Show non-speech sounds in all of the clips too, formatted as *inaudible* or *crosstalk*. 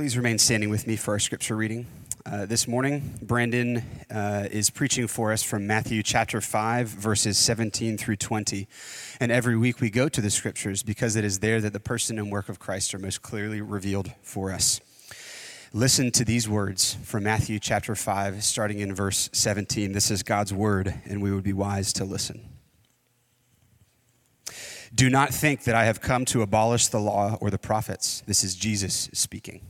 please remain standing with me for our scripture reading. Uh, this morning, Brandon uh, is preaching for us from Matthew chapter 5, verses 17 through 20. And every week we go to the scriptures because it is there that the person and work of Christ are most clearly revealed for us. Listen to these words from Matthew chapter 5, starting in verse 17. This is God's word, and we would be wise to listen. Do not think that I have come to abolish the law or the prophets. This is Jesus speaking.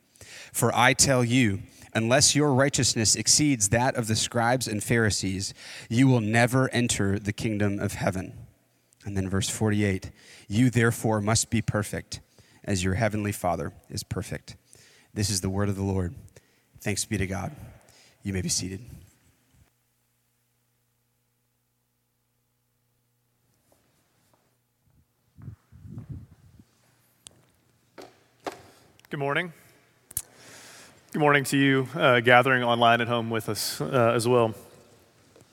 For I tell you, unless your righteousness exceeds that of the scribes and Pharisees, you will never enter the kingdom of heaven. And then verse 48 You therefore must be perfect, as your heavenly Father is perfect. This is the word of the Lord. Thanks be to God. You may be seated. Good morning. Good morning to you uh, gathering online at home with us uh, as well.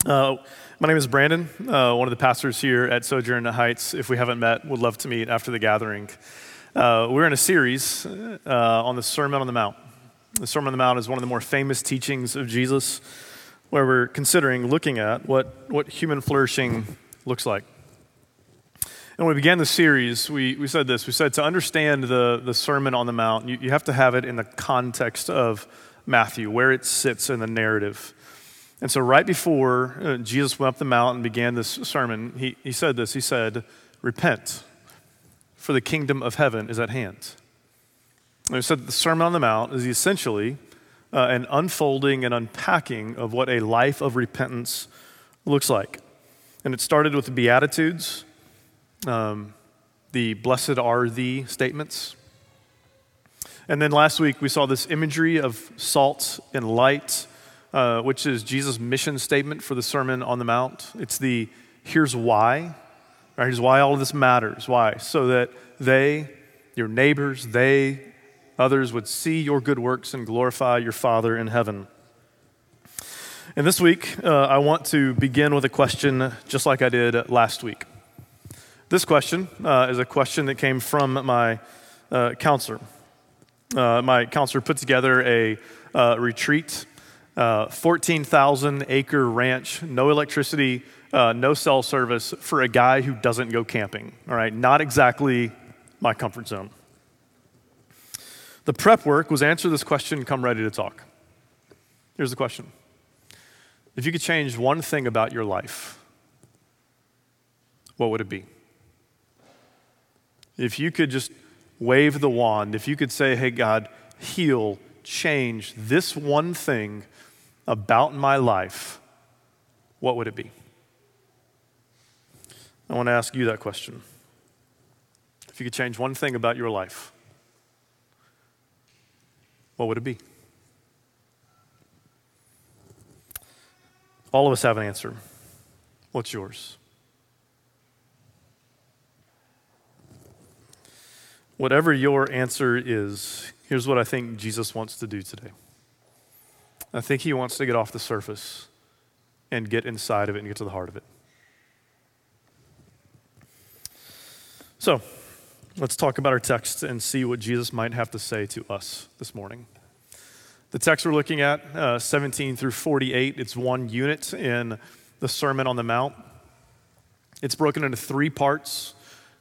Uh, my name is Brandon, uh, one of the pastors here at Sojourn Heights. If we haven't met, would love to meet after the gathering. Uh, we're in a series uh, on the Sermon on the Mount. The Sermon on the Mount is one of the more famous teachings of Jesus, where we're considering looking at what, what human flourishing looks like. And when we began the series, we, we said this. We said to understand the, the Sermon on the Mount, you, you have to have it in the context of Matthew, where it sits in the narrative. And so, right before uh, Jesus went up the mountain and began this sermon, he, he said this He said, Repent, for the kingdom of heaven is at hand. And he said the Sermon on the Mount is essentially uh, an unfolding and unpacking of what a life of repentance looks like. And it started with the Beatitudes um, the blessed are thee statements. And then last week we saw this imagery of salt and light, uh, which is Jesus' mission statement for the Sermon on the Mount. It's the here's why. Right? Here's why all of this matters. Why? So that they, your neighbors, they, others would see your good works and glorify your Father in heaven. And this week, uh, I want to begin with a question just like I did last week. This question uh, is a question that came from my uh, counselor. Uh, my counselor put together a uh, retreat, uh, 14,000 acre ranch, no electricity, uh, no cell service for a guy who doesn't go camping. All right, not exactly my comfort zone. The prep work was answer this question, come ready to talk. Here's the question If you could change one thing about your life, what would it be? If you could just wave the wand, if you could say, hey, God, heal, change this one thing about my life, what would it be? I want to ask you that question. If you could change one thing about your life, what would it be? All of us have an answer. What's yours? Whatever your answer is, here's what I think Jesus wants to do today. I think he wants to get off the surface and get inside of it and get to the heart of it. So, let's talk about our text and see what Jesus might have to say to us this morning. The text we're looking at, uh, 17 through 48, it's one unit in the Sermon on the Mount. It's broken into three parts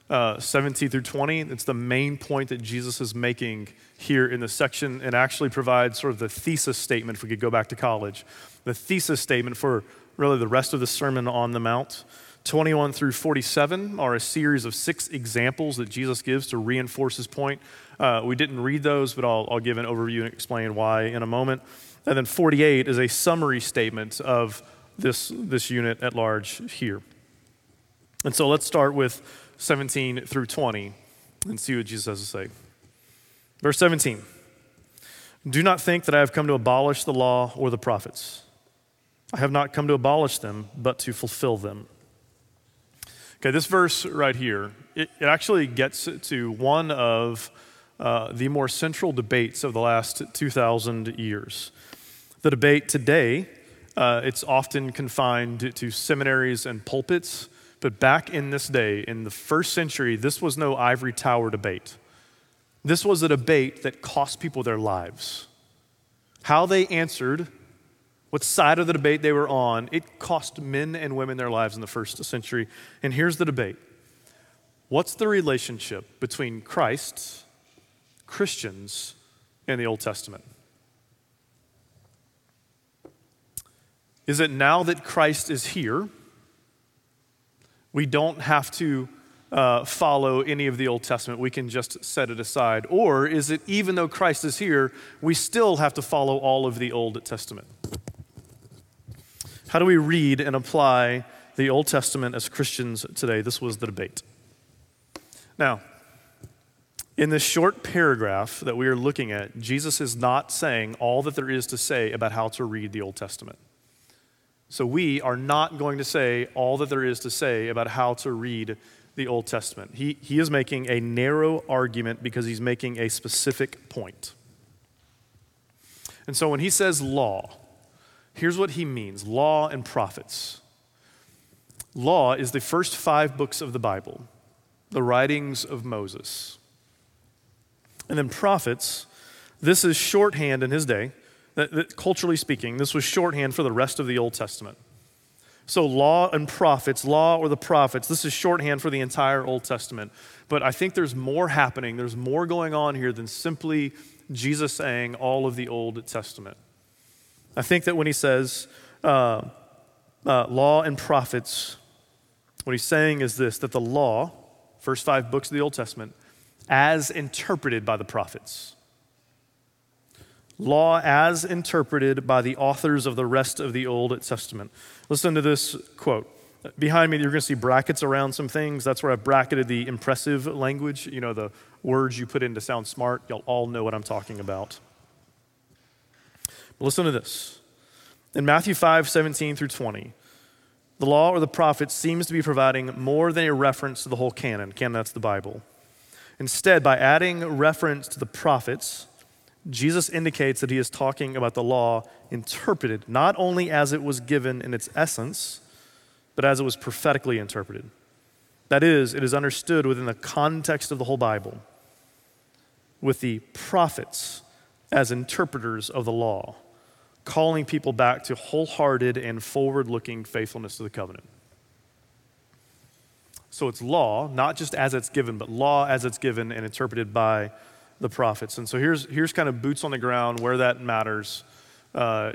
uh, 17 through 20. It's the main point that Jesus is making here in the section and actually provides sort of the thesis statement if we could go back to college. The thesis statement for really the rest of the Sermon on the Mount. 21 through 47 are a series of six examples that Jesus gives to reinforce his point. Uh, we didn't read those, but I'll, I'll give an overview and explain why in a moment. And then 48 is a summary statement of this, this unit at large here. And so let's start with 17 through 20 and see what Jesus has to say. Verse 17 Do not think that I have come to abolish the law or the prophets. I have not come to abolish them, but to fulfill them. Okay, this verse right here, it, it actually gets to one of uh, the more central debates of the last 2,000 years. The debate today, uh, it's often confined to, to seminaries and pulpits, but back in this day, in the first century, this was no ivory tower debate. This was a debate that cost people their lives. How they answered, what side of the debate they were on, it cost men and women their lives in the first century. And here's the debate What's the relationship between Christ, Christians, and the Old Testament? Is it now that Christ is here, we don't have to uh, follow any of the Old Testament. We can just set it aside. Or is it even though Christ is here, we still have to follow all of the Old Testament? How do we read and apply the Old Testament as Christians today? This was the debate. Now, in this short paragraph that we are looking at, Jesus is not saying all that there is to say about how to read the Old Testament. So we are not going to say all that there is to say about how to read the Old Testament. He, he is making a narrow argument because he's making a specific point. And so when he says law, here's what he means law and prophets. Law is the first five books of the Bible, the writings of Moses. And then prophets, this is shorthand in his day. That, that, culturally speaking, this was shorthand for the rest of the Old Testament. So, law and prophets, law or the prophets, this is shorthand for the entire Old Testament. But I think there's more happening, there's more going on here than simply Jesus saying all of the Old Testament. I think that when he says uh, uh, law and prophets, what he's saying is this that the law, first five books of the Old Testament, as interpreted by the prophets, law as interpreted by the authors of the rest of the Old Testament. Listen to this quote. Behind me, you're going to see brackets around some things. That's where I've bracketed the impressive language, you know, the words you put in to sound smart. You'll all know what I'm talking about. But listen to this. In Matthew 5 17 through 20, the law or the prophets seems to be providing more than a reference to the whole canon. Canon, that's the Bible. Instead, by adding reference to the prophets, Jesus indicates that he is talking about the law interpreted, not only as it was given in its essence, but as it was prophetically interpreted. That is, it is understood within the context of the whole Bible, with the prophets as interpreters of the law, calling people back to wholehearted and forward looking faithfulness to the covenant. So it's law, not just as it's given, but law as it's given and interpreted by the prophets. And so here's, here's kind of boots on the ground where that matters uh,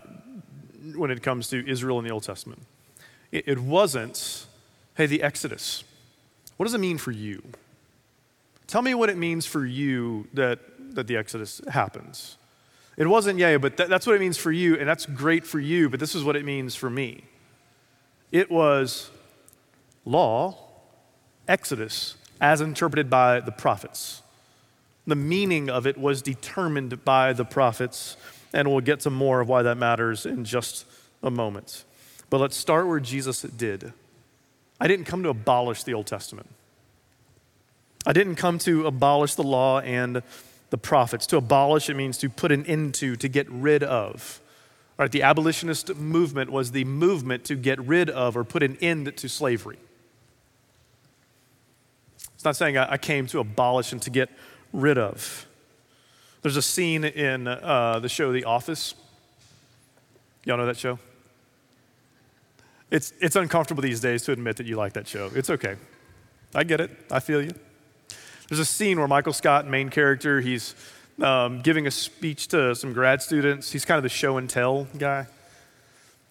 when it comes to Israel in the Old Testament. It, it wasn't, hey, the Exodus. What does it mean for you? Tell me what it means for you that, that the Exodus happens. It wasn't, yeah, but that, that's what it means for you, and that's great for you, but this is what it means for me. It was law, Exodus, as interpreted by the prophets. The meaning of it was determined by the prophets, and we'll get to more of why that matters in just a moment. But let's start where Jesus did. I didn't come to abolish the Old Testament. I didn't come to abolish the law and the prophets. To abolish, it means to put an end to, to get rid of. All right, the abolitionist movement was the movement to get rid of or put an end to slavery. It's not saying I came to abolish and to get rid of. There's a scene in uh, the show The Office. Y'all know that show? It's, it's uncomfortable these days to admit that you like that show. It's okay. I get it. I feel you. There's a scene where Michael Scott, main character, he's um, giving a speech to some grad students. He's kind of the show and tell guy.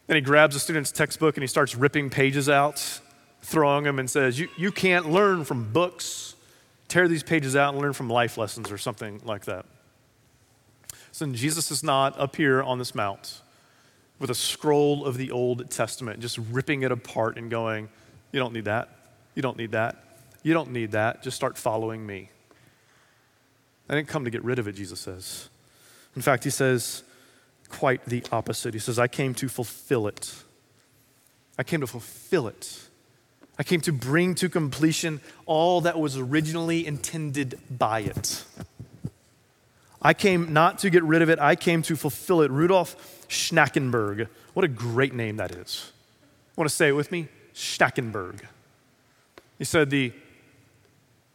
And he grabs a student's textbook and he starts ripping pages out, throwing them, and says, You, you can't learn from books tear these pages out and learn from life lessons or something like that. So Jesus is not up here on this mount with a scroll of the Old Testament, just ripping it apart and going, You don't need that. You don't need that. You don't need that. Just start following me. I didn't come to get rid of it, Jesus says. In fact, he says quite the opposite. He says, I came to fulfill it. I came to fulfill it. I came to bring to completion all that was originally intended by it. I came not to get rid of it, I came to fulfill it. Rudolf Schnackenburg. What a great name that is. Want to say it with me? Schnackenburg. He said the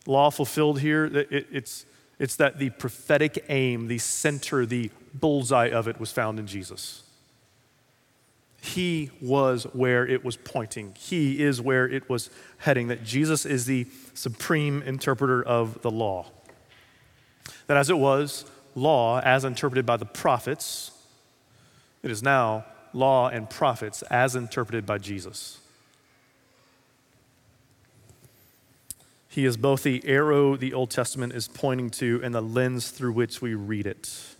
law fulfilled here, it, it's, it's that the prophetic aim, the center, the bullseye of it was found in Jesus. He was where it was pointing. He is where it was heading. That Jesus is the supreme interpreter of the law. That as it was law as interpreted by the prophets, it is now law and prophets as interpreted by Jesus. He is both the arrow the Old Testament is pointing to and the lens through which we read it.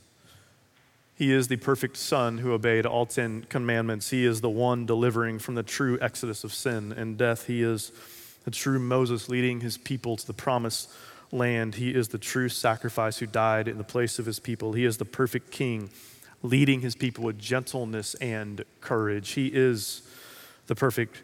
He is the perfect Son who obeyed all Ten Commandments. He is the one delivering from the true exodus of sin and death. He is the true Moses leading his people to the promised land. He is the true sacrifice who died in the place of his people. He is the perfect King leading his people with gentleness and courage. He is the perfect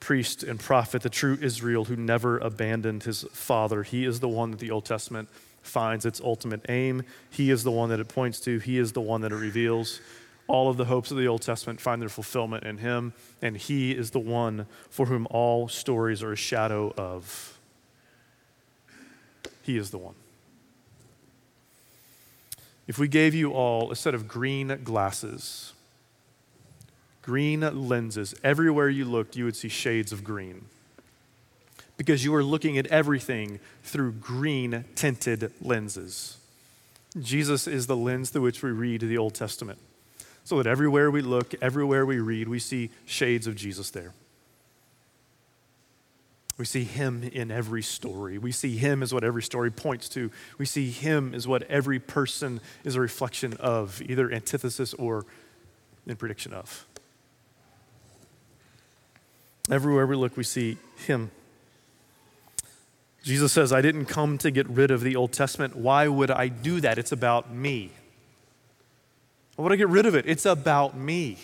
priest and prophet, the true Israel who never abandoned his father. He is the one that the Old Testament finds its ultimate aim. He is the one that it points to, He is the one that it reveals. All of the hopes of the Old Testament find their fulfillment in Him, and He is the one for whom all stories are a shadow of. He is the one. If we gave you all a set of green glasses, green lenses, everywhere you looked, you would see shades of green because you are looking at everything through green tinted lenses. Jesus is the lens through which we read the Old Testament. So that everywhere we look, everywhere we read, we see shades of Jesus there. We see him in every story. We see him as what every story points to. We see him as what every person is a reflection of, either antithesis or in prediction of. Everywhere we look, we see him. Jesus says, I didn't come to get rid of the Old Testament. Why would I do that? It's about me. Why would I get rid of it? It's about me.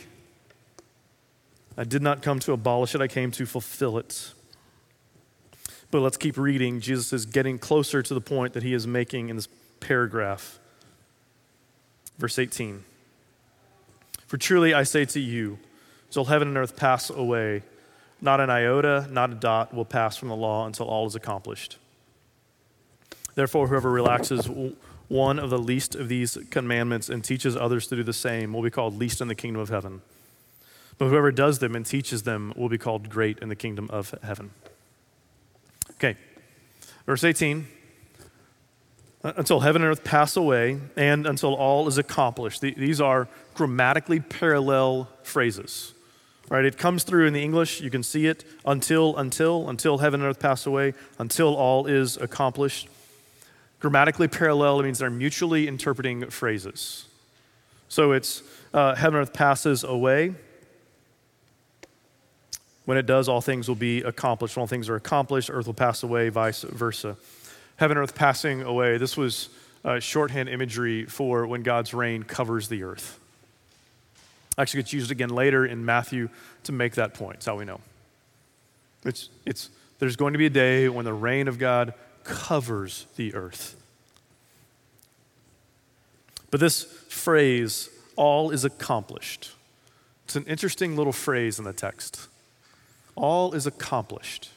I did not come to abolish it, I came to fulfill it. But let's keep reading. Jesus is getting closer to the point that he is making in this paragraph. Verse 18 For truly I say to you, till heaven and earth pass away, not an iota, not a dot will pass from the law until all is accomplished. Therefore, whoever relaxes one of the least of these commandments and teaches others to do the same will be called least in the kingdom of heaven. But whoever does them and teaches them will be called great in the kingdom of heaven. Okay, verse 18 until heaven and earth pass away and until all is accomplished. These are grammatically parallel phrases. Right? It comes through in the English. You can see it until, until, until heaven and earth pass away, until all is accomplished. Grammatically parallel means they're mutually interpreting phrases. So it's uh, heaven and earth passes away. When it does, all things will be accomplished. When all things are accomplished, earth will pass away, vice versa. Heaven and earth passing away. This was uh, shorthand imagery for when God's reign covers the earth. Actually, gets used again later in Matthew to make that point. That's how we know. It's, it's, there's going to be a day when the reign of God covers the earth. But this phrase, all is accomplished, it's an interesting little phrase in the text. All is accomplished.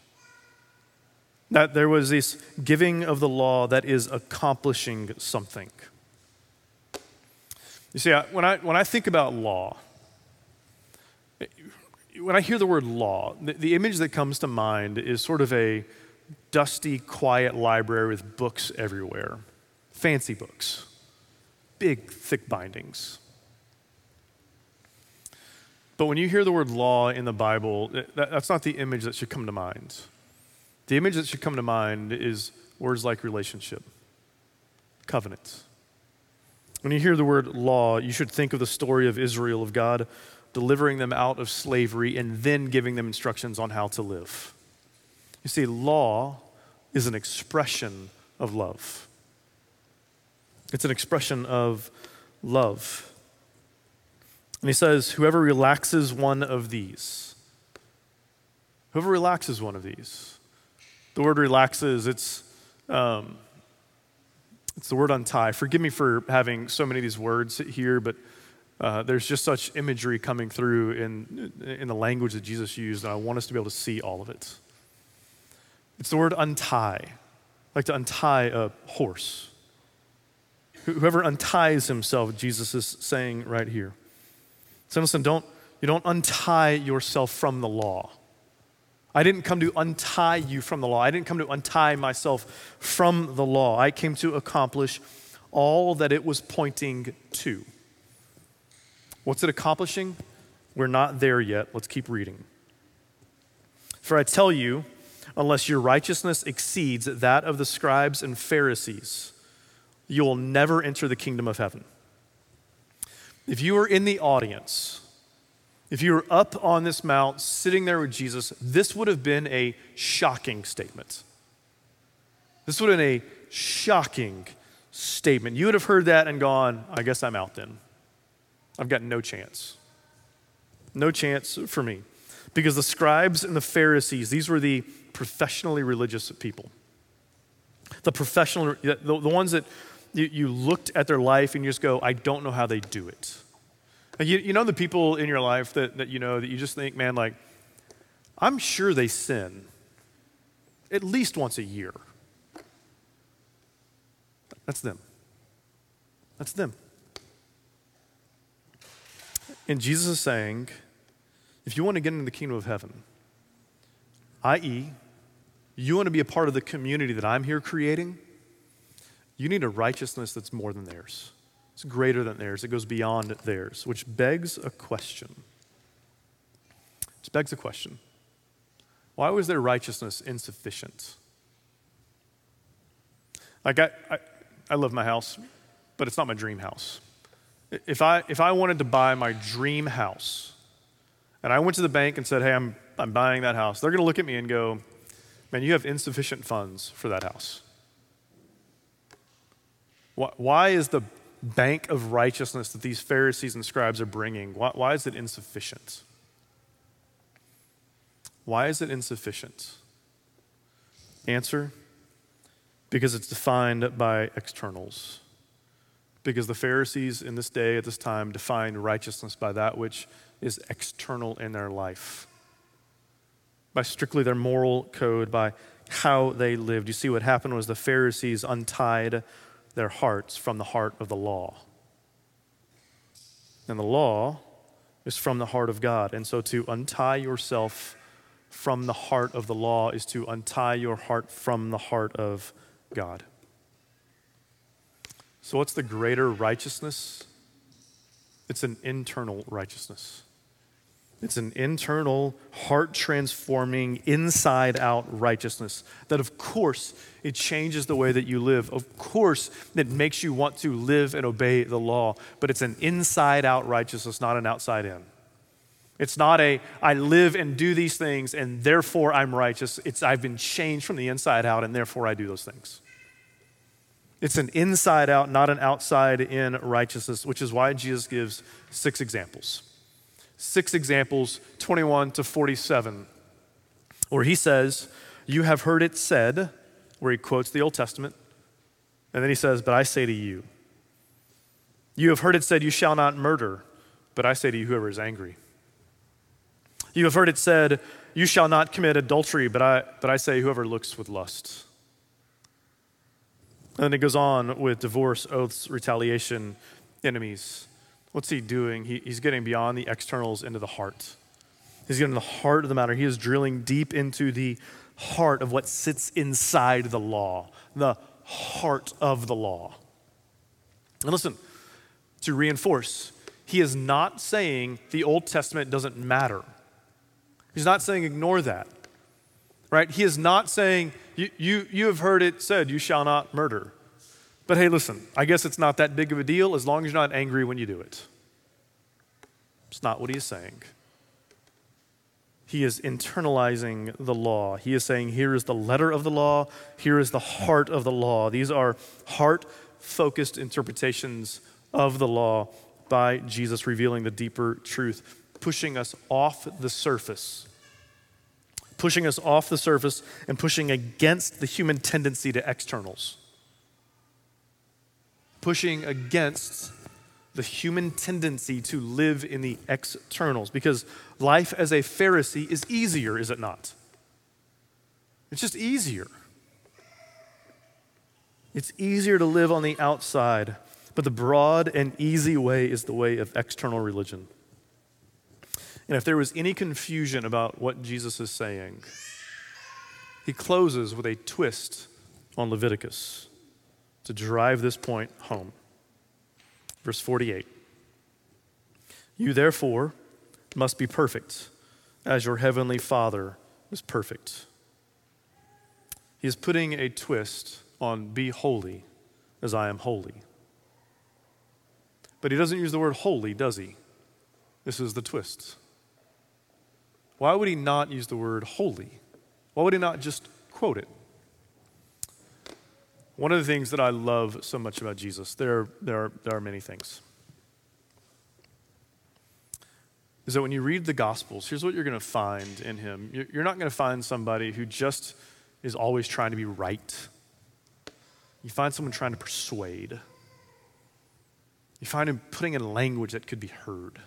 That there was this giving of the law that is accomplishing something. You see, when I, when I think about law, when I hear the word law, the, the, image that comes to mind is sort of a dusty, quiet library with books everywhere, fancy books, big, thick bindings. But when you hear the word law in the Bible, that, that's not the image that should come to mind. The image that should come to mind is words like relationship, covenant. When you hear the word law, you should think of the story of Israel, of God delivering them out of slavery, and then giving them instructions on how to live. You see, law is an expression of love, it's an expression of love. And he says, Whoever relaxes one of these, whoever relaxes one of these, the word relaxes, it's, um, it's the word untie. Forgive me for having so many of these words here, but uh, there's just such imagery coming through in, in the language that Jesus used, and I want us to be able to see all of it. It's the word untie, like to untie a horse. Whoever unties himself, Jesus is saying right here. So listen, don't, you don't untie yourself from the law. I didn't come to untie you from the law. I didn't come to untie myself from the law. I came to accomplish all that it was pointing to. What's it accomplishing? We're not there yet. Let's keep reading. For I tell you, unless your righteousness exceeds that of the scribes and Pharisees, you will never enter the kingdom of heaven. If you were in the audience, if you were up on this mount sitting there with Jesus, this would have been a shocking statement. This would have been a shocking statement. You would have heard that and gone, I guess I'm out then. I've got no chance. No chance for me. Because the scribes and the Pharisees, these were the professionally religious people. The professional, the, the ones that you, you, looked at their life and you just go, I don't know how they do it. you, you know the people in your life that, that you know that you just think, man, like, I'm sure they sin at least once a year. That's them. That's them. And Jesus is saying, if you want to get into the kingdom of heaven, i.e., you want to be a part of the community that I'm here creating, you need a righteousness that's more than theirs. It's greater than theirs. It goes beyond theirs, which begs a question. Which begs a question. Why was their righteousness insufficient? Like, I, I, I love my house, but it's not my dream house. If I, if I wanted to buy my dream house, and I went to the bank and said, hey, I'm, I'm buying that house, they're going to look at me and go, man, you have insufficient funds for that house. Why is the bank of righteousness that these Pharisees and scribes are bringing, why, why is it insufficient? Why is it insufficient? Answer because it's defined by externals. Because the Pharisees in this day, at this time, defined righteousness by that which is external in their life, by strictly their moral code, by how they lived. You see, what happened was the Pharisees untied their hearts from the heart of the law. And the law is from the heart of God. And so to untie yourself from the heart of the law is to untie your heart from the heart of God. So, what's the greater righteousness? It's an internal righteousness. It's an internal, heart transforming, inside out righteousness that, of course, it changes the way that you live. Of course, it makes you want to live and obey the law, but it's an inside out righteousness, not an outside in. It's not a, I live and do these things and therefore I'm righteous. It's, I've been changed from the inside out and therefore I do those things. It's an inside out, not an outside in righteousness, which is why Jesus gives six examples six examples, 21 to 47, where he says, You have heard it said, where he quotes the Old Testament, and then he says, But I say to you, you have heard it said, You shall not murder, but I say to you, whoever is angry. You have heard it said, You shall not commit adultery, but I, but I say, whoever looks with lust. And then it goes on with divorce, oaths, retaliation, enemies. What's he doing? He, he's getting beyond the externals into the heart. He's getting the heart of the matter. He is drilling deep into the heart of what sits inside the law, the heart of the law. And listen, to reinforce, he is not saying the Old Testament doesn't matter. He's not saying ignore that, right? He is not saying, you, you, you have heard it said, you shall not murder. But hey, listen, I guess it's not that big of a deal as long as you're not angry when you do it. It's not what he is saying. He is internalizing the law. He is saying, here is the letter of the law, here is the heart of the law. These are heart focused interpretations of the law by Jesus revealing the deeper truth, pushing us off the surface. Pushing us off the surface and pushing against the human tendency to externals. Pushing against the human tendency to live in the externals because life as a Pharisee is easier, is it not? It's just easier. It's easier to live on the outside, but the broad and easy way is the way of external religion. And if there was any confusion about what Jesus is saying, he closes with a twist on Leviticus to drive this point home. Verse 48 You therefore must be perfect, as your heavenly Father is perfect. He is putting a twist on be holy as I am holy. But he doesn't use the word holy, does he? This is the twist. Why would he not use the word holy? Why would he not just quote it? One of the things that I love so much about Jesus, there, there, are, there are many things, is that when you read the Gospels, here's what you're going to find in him. You're not going to find somebody who just is always trying to be right. You find someone trying to persuade. You find him putting in language that could be heard.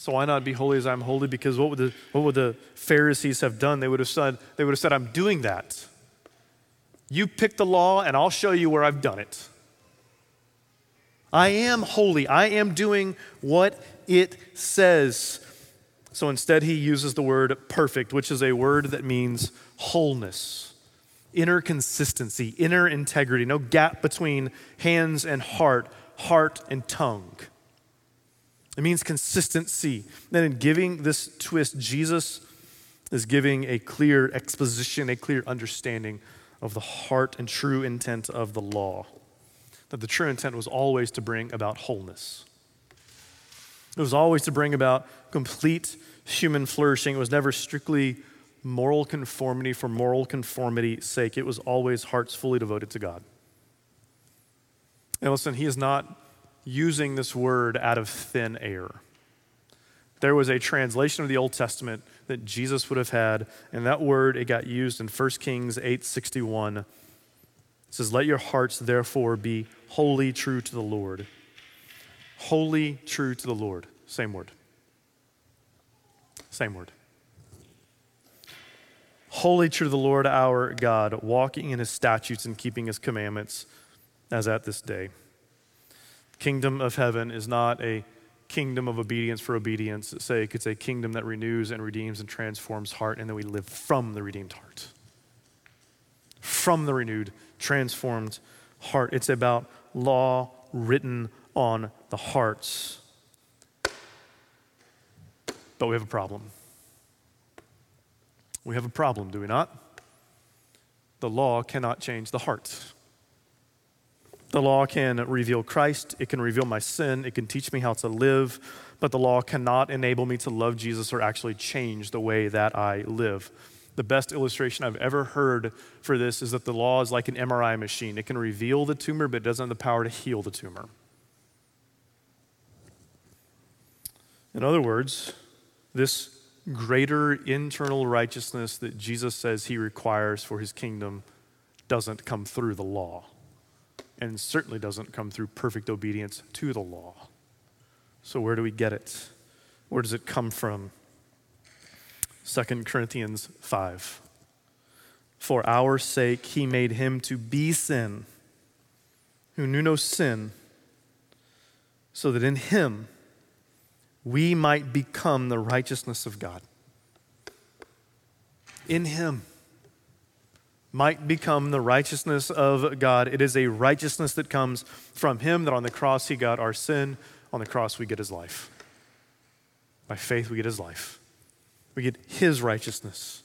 So why not be holy as I'm holy? Because what would the, what would the Pharisees have done? They would have said, they would have said, I'm doing that. You pick the law and I'll show you where I've done it. I am holy. I am doing what it says. So instead, he uses the word perfect, which is a word that means wholeness, inner consistency, inner integrity, no gap between hands and heart, heart and tongue. It means consistency. Then, in giving this twist, Jesus is giving a clear exposition, a clear understanding of the heart and true intent of the law. That the true intent was always to bring about wholeness. It was always to bring about complete human flourishing. It was never strictly moral conformity for moral conformity's sake. It was always hearts fully devoted to God. And listen, he is not using this word out of thin air. There was a translation of the Old Testament that Jesus would have had, and that word it got used in 1 Kings 8:61. It says, "Let your hearts therefore be wholly true to the Lord." Wholly true to the Lord. Same word. Same word. Wholly true to the Lord our God, walking in his statutes and keeping his commandments as at this day. Kingdom of heaven is not a kingdom of obedience for obedience. Say it's a kingdom that renews and redeems and transforms heart, and then we live from the redeemed heart. From the renewed, transformed heart. It's about law written on the hearts. But we have a problem. We have a problem, do we not? The law cannot change the heart. The law can reveal Christ, it can reveal my sin, it can teach me how to live, but the law cannot enable me to love Jesus or actually change the way that I live. The best illustration I've ever heard for this is that the law is like an MRI machine. It can reveal the tumor, but it doesn't have the power to heal the tumor. In other words, this greater internal righteousness that Jesus says he requires for his kingdom doesn't come through the law, and certainly doesn't come through perfect obedience to the law. So, where do we get it? Where does it come from? 2 Corinthians 5. For our sake, he made him to be sin, who knew no sin, so that in him, we might become the righteousness of God. In Him might become the righteousness of God. It is a righteousness that comes from Him, that on the cross He got our sin, on the cross we get His life. By faith, we get His life. We get His righteousness.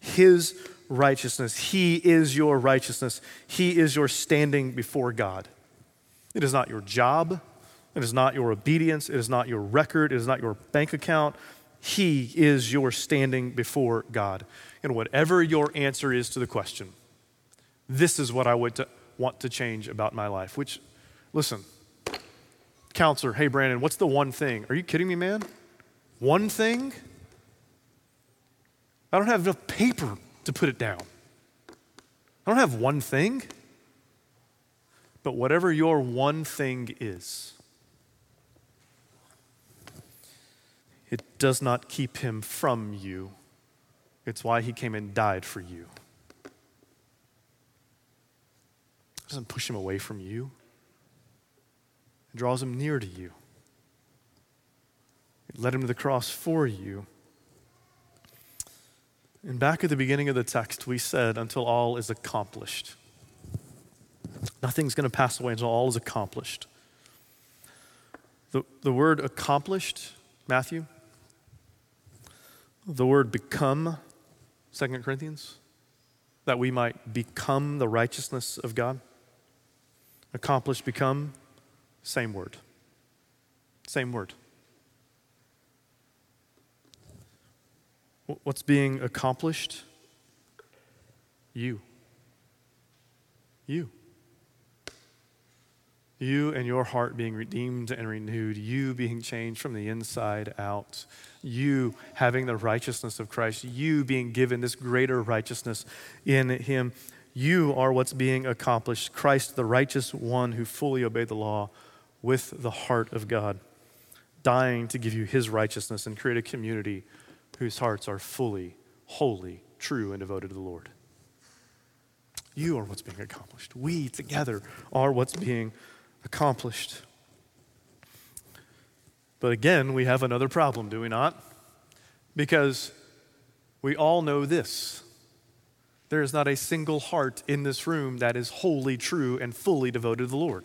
His righteousness. He is your righteousness. He is your standing before God. It is not your job. It is not your obedience. It is not your record. It is not your bank account. He is your standing before God. And whatever your answer is to the question, this is what I would to, want to change about my life, which Listen, counselor, hey, Brandon, what's the one thing? Are you kidding me, man? One thing? I don't have enough paper to put it down. I don't have one thing. But whatever your one thing is, it does not keep him from you. It's why he came and died for you. It doesn't push him away from you, it draws him near to you. It led him to the cross for you. And back at the beginning of the text, we said, until all is accomplished. Nothing's going to pass away until all is accomplished. The, the word accomplished, Matthew, the word become, Second Corinthians, that we might become the righteousness of God. Accomplished, become, same word. Same word. What's being accomplished? You. You. You and your heart being redeemed and renewed, you being changed from the inside out, you having the righteousness of Christ, you being given this greater righteousness in Him. You are what's being accomplished. Christ, the righteous one who fully obeyed the law with the heart of God, dying to give you His righteousness and create a community whose hearts are fully, holy, true, and devoted to the Lord. You are what's being accomplished. We together are what's being accomplished. But again, we have another problem, do we not? Because we all know this. There is not a single heart in this room that is wholly true and fully devoted to the Lord.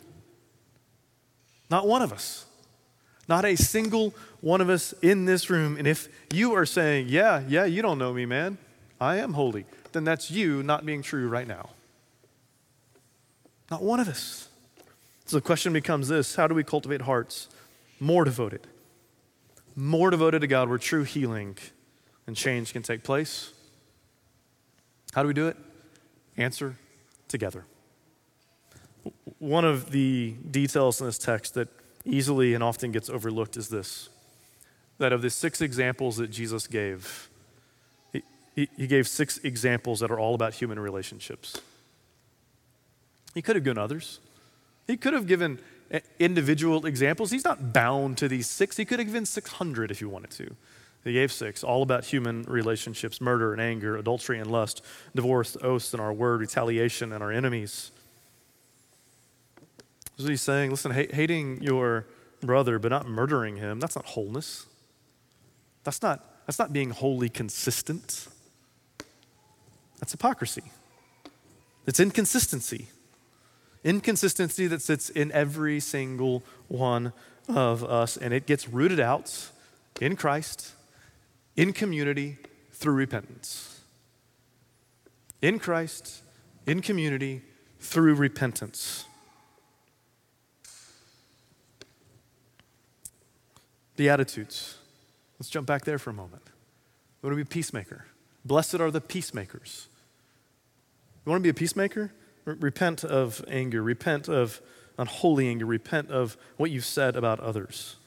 Not one of us. Not a single one of us in this room. And if you are saying, Yeah, yeah, you don't know me, man, I am holy, then that's you not being true right now. Not one of us. So the question becomes this How do we cultivate hearts more devoted? More devoted to God where true healing and change can take place? How do we do it? Answer together. One of the details in this text that easily and often gets overlooked is this that of the six examples that Jesus gave, he, he gave six examples that are all about human relationships. He could have given others. He could have given eh, individual examples. He's not bound to these six. He could have given 600 if he wanted to. He gave six, all about human relationships murder and anger, adultery and lust, divorce, oaths and our word, retaliation and our enemies. This is what he's saying. Listen, hating your brother but not murdering him, that's not wholeness. That's not, that's not being wholly consistent. That's hypocrisy. It's inconsistency. Inconsistency that sits in every single one of us, and it gets rooted out in Christ, in community, through repentance. In Christ, in community, through repentance. Beatitudes. Let's jump back there for a moment. We want to be a peacemaker. Blessed are the peacemakers. You want to be a peacemaker? Repent of anger, repent of unholy anger, repent of what you've said about others.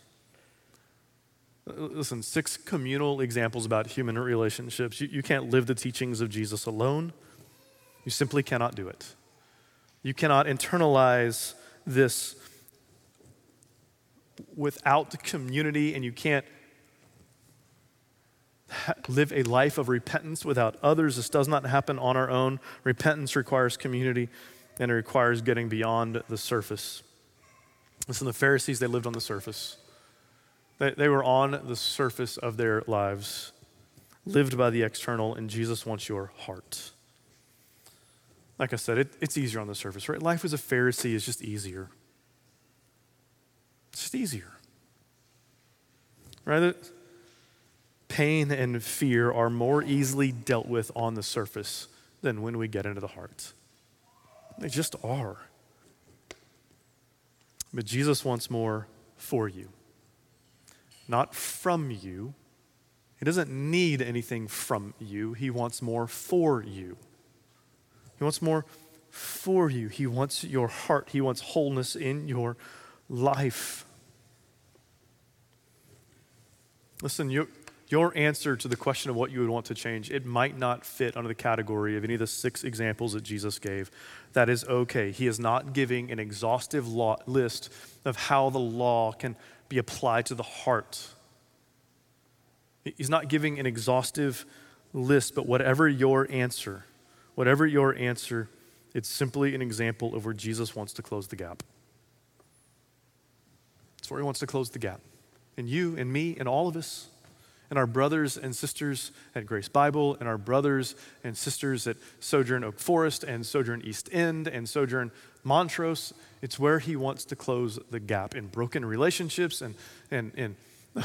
Listen, six communal examples about human relationships. You, you can't live the teachings of Jesus alone. You simply cannot do it. You cannot internalize this without community, and you can't live a life of repentance without others. This does not happen on our own. Repentance requires community and it requires getting beyond the surface. Listen, the Pharisees, they lived on the surface. They, they were on the surface of their lives, lived by the external, and Jesus wants your heart. Like I said, it, it's easier on the surface, right? Life as a Pharisee is just easier. It's just easier. Right? Pain and fear are more easily dealt with on the surface than when we get into the heart. They just are. But Jesus wants more for you, not from you. He doesn't need anything from you, He wants more for you. He wants more for you. He wants your heart, He wants wholeness in your life. Listen, you, your answer to the question of what you would want to change, it might not fit under the category of any of the six examples that Jesus gave. That is okay. He is not giving an exhaustive law, list of how the law can be applied to the heart. He's not giving an exhaustive list, but whatever your answer, whatever your answer, it's simply an example of where Jesus wants to close the gap. It's where he wants to close the gap. And you and me and all of us and our brothers and sisters at Grace Bible and our brothers and sisters at Sojourn Oak Forest and Sojourn East End and Sojourn Montrose. It's where he wants to close the gap in broken relationships and, and, and *sighs*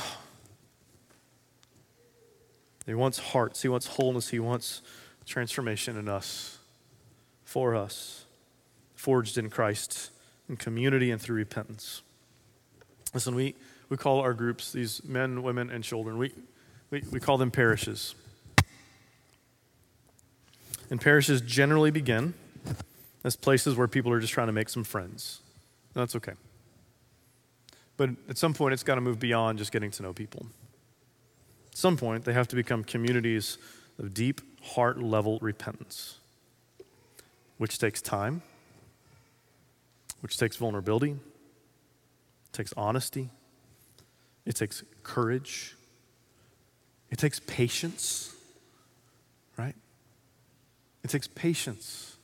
he wants hearts, he wants wholeness, he wants transformation in us, for us, forged in Christ, in community and through repentance. Listen, we, we call our groups, these men, women, and children, we, we, we call them parishes. And parishes generally begin as places where people are just trying to make some friends. that's okay. But at some point, it's got to move beyond just getting to know people. At some point, they have to become communities of deep, heart level repentance, which takes time, which takes vulnerability, takes honesty, it takes courage, it takes patience, right? It takes patience.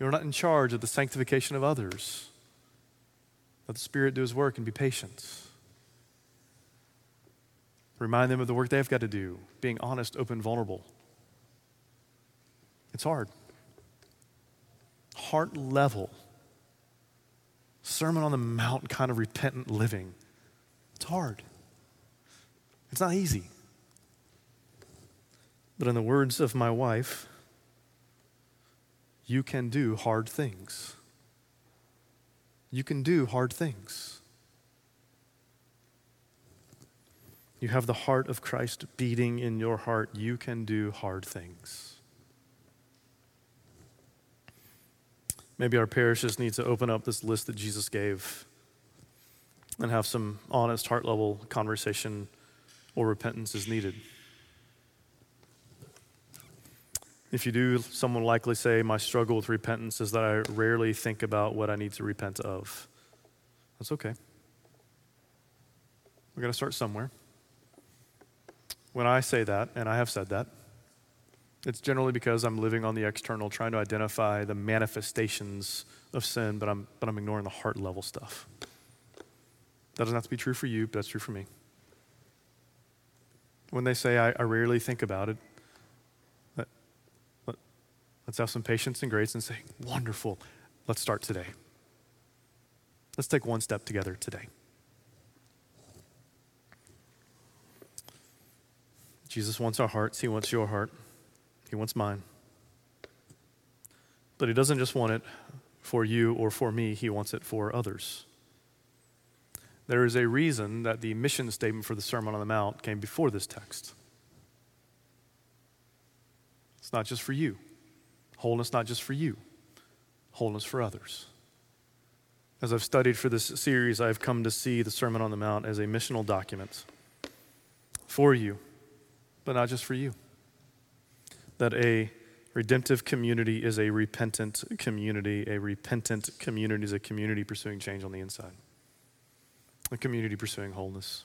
You're not in charge of the sanctification of others. Let the Spirit do His work and be patient. Remind them of the work they've got to do, being honest, open, vulnerable. It's hard. Heart level, Sermon on the Mount kind of repentant living. It's hard. It's not easy. But in the words of my wife, you can do hard things. You can do hard things. You have the heart of Christ beating in your heart. You can do hard things. Maybe our parishes need to open up this list that Jesus gave and have some honest, heart level conversation or repentance is needed. If you do, someone will likely say, My struggle with repentance is that I rarely think about what I need to repent of. That's okay. We're going to start somewhere. When I say that, and I have said that, it's generally because I'm living on the external, trying to identify the manifestations of sin, but I'm, but I'm ignoring the heart level stuff. That doesn't have to be true for you, but that's true for me. When they say, I, I rarely think about it, let's have some patience and grace and say, Wonderful, let's start today. Let's take one step together today. Jesus wants our hearts, He wants your heart. He wants mine. But He doesn't just want it for you or for me, He wants it for others. There is a reason that the mission statement for the Sermon on the Mount came before this text. It's not just for you. Wholeness, not just for you, wholeness for others. As I've studied for this series, I've come to see the Sermon on the Mount as a missional document for you, but not just for you that a redemptive community is a repentant community. A repentant community is a community pursuing change on the inside, a community pursuing wholeness.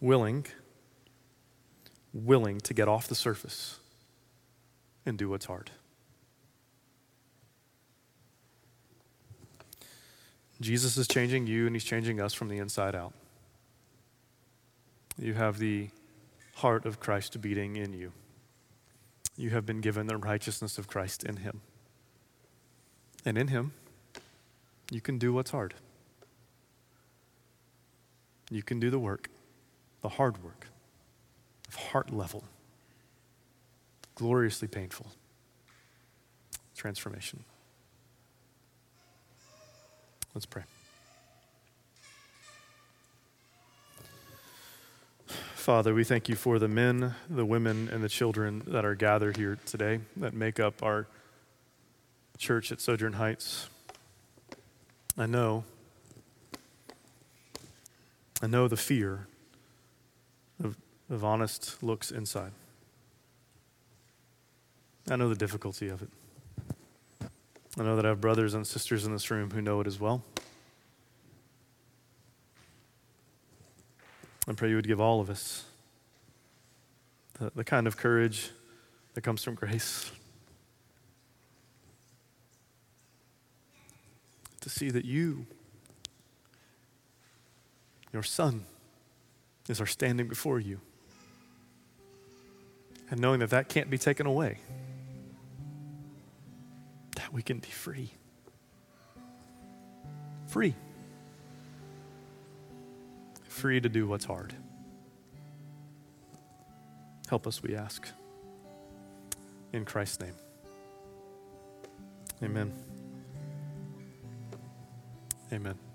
Willing, willing to get off the surface and do what's hard. Jesus is changing you and he's changing us from the inside out. You have the heart of Christ beating in you. You have been given the righteousness of Christ in Him. And in Him, you can do what's hard. You can do the work, the hard work, of heart level, gloriously painful transformation. Let's pray. Father, we thank you for the men, the women, and the children that are gathered here today that make up our church at Sojourn Heights. I know, I know the fear of, of honest looks inside. I know the difficulty of it. I know that I have brothers and sisters in this room who know it as well. I pray you would give all of us the, the kind of courage that comes from grace to see that you, your Son, is our standing before you. And knowing that that can't be taken away, we can be free. Free free to do what's hard. Help us, we ask. In Christ's name. Amen. Amen.